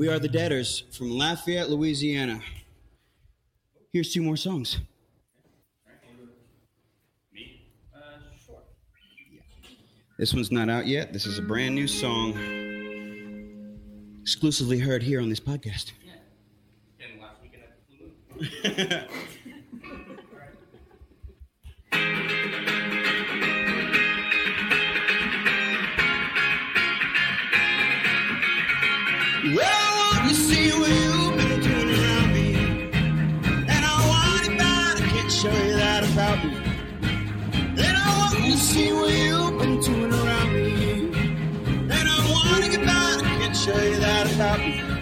We are the Debtors from Lafayette, Louisiana. Here's two more songs. This one's not out yet. This is a brand new song, exclusively heard here on this podcast. Yeah. show you that happens.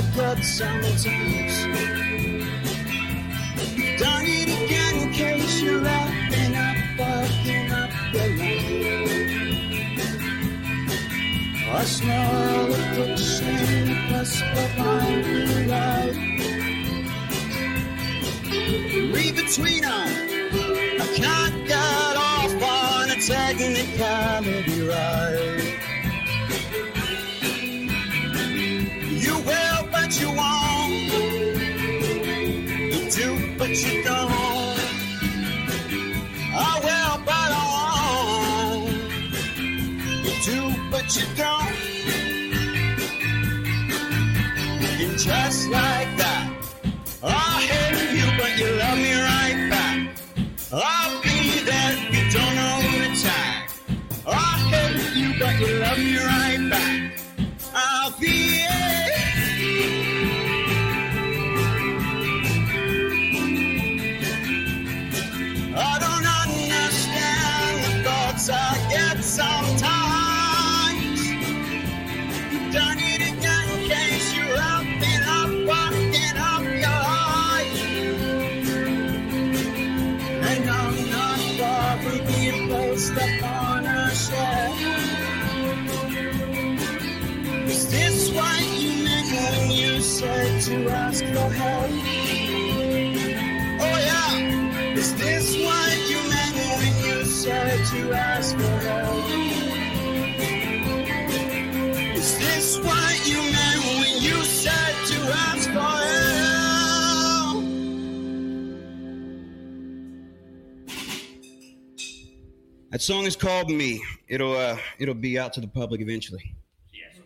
Thoughts I get sometimes. Done it again in case you're wrapping up, fucking up the line. I smell addiction, the cusp of my life. Read between them. I can't get off on a technicality right. Do, you don't. I will, but won't. You do, but you don't. And just like that, I hate you, but you love me right back. I'll be there if you don't know the time. I hate you, but you love me right back. I'll be to ask for help? Is this what you meant when you said to ask for help? That song is called "Me." It'll uh, it'll be out to the public eventually. Yes.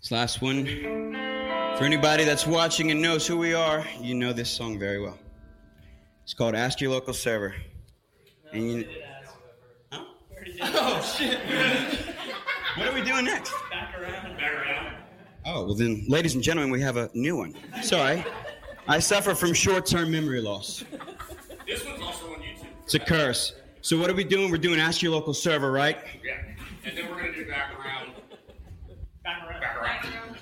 This last one, for anybody that's watching and knows who we are, you know this song very well. It's called "Ask Your Local Server." And you, Huh? Oh shit! what are we doing next? Back around. Back around. Oh well, then, ladies and gentlemen, we have a new one. Sorry, I suffer from short-term memory loss. This one's also on YouTube. It's a curse. So what are we doing? We're doing "Ask Your Local Server," right? Yeah. And then we're gonna do back around. Back around. Back around.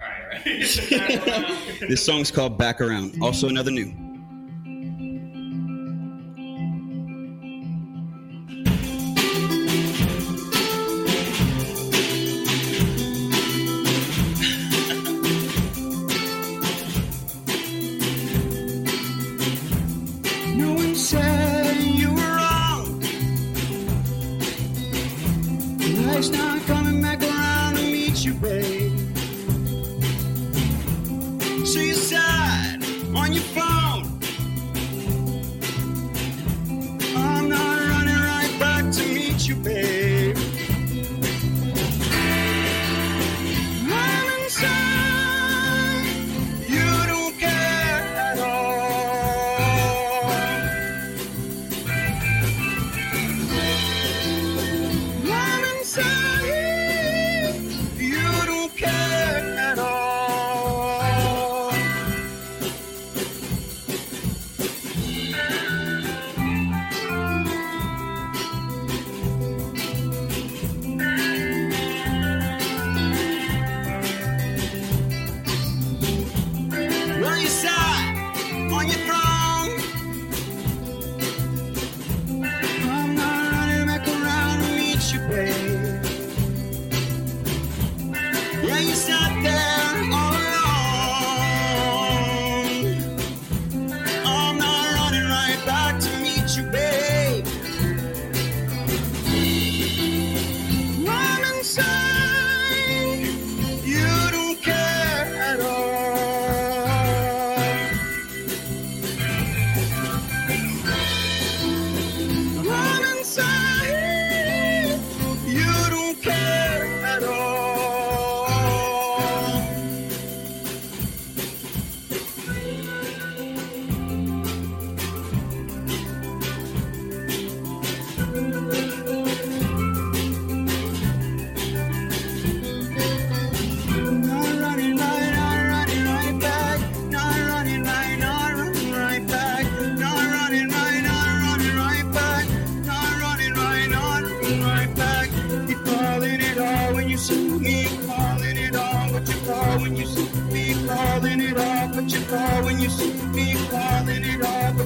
All right. All right. This song's called "Back Around." Also another new.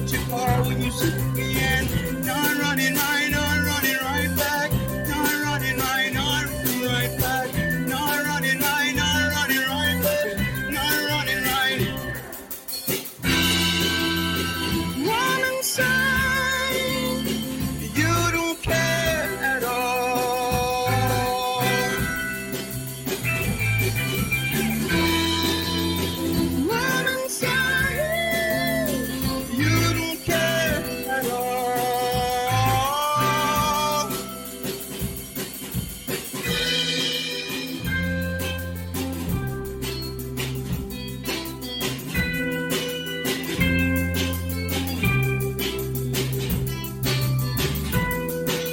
tomorrow when you see me.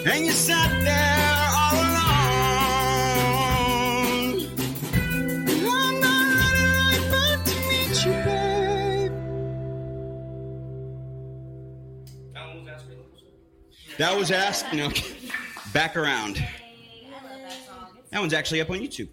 and you sat there all alone. I'm not running right back to meet you, babe. That was asked, you know, back around. That one's actually up on YouTube.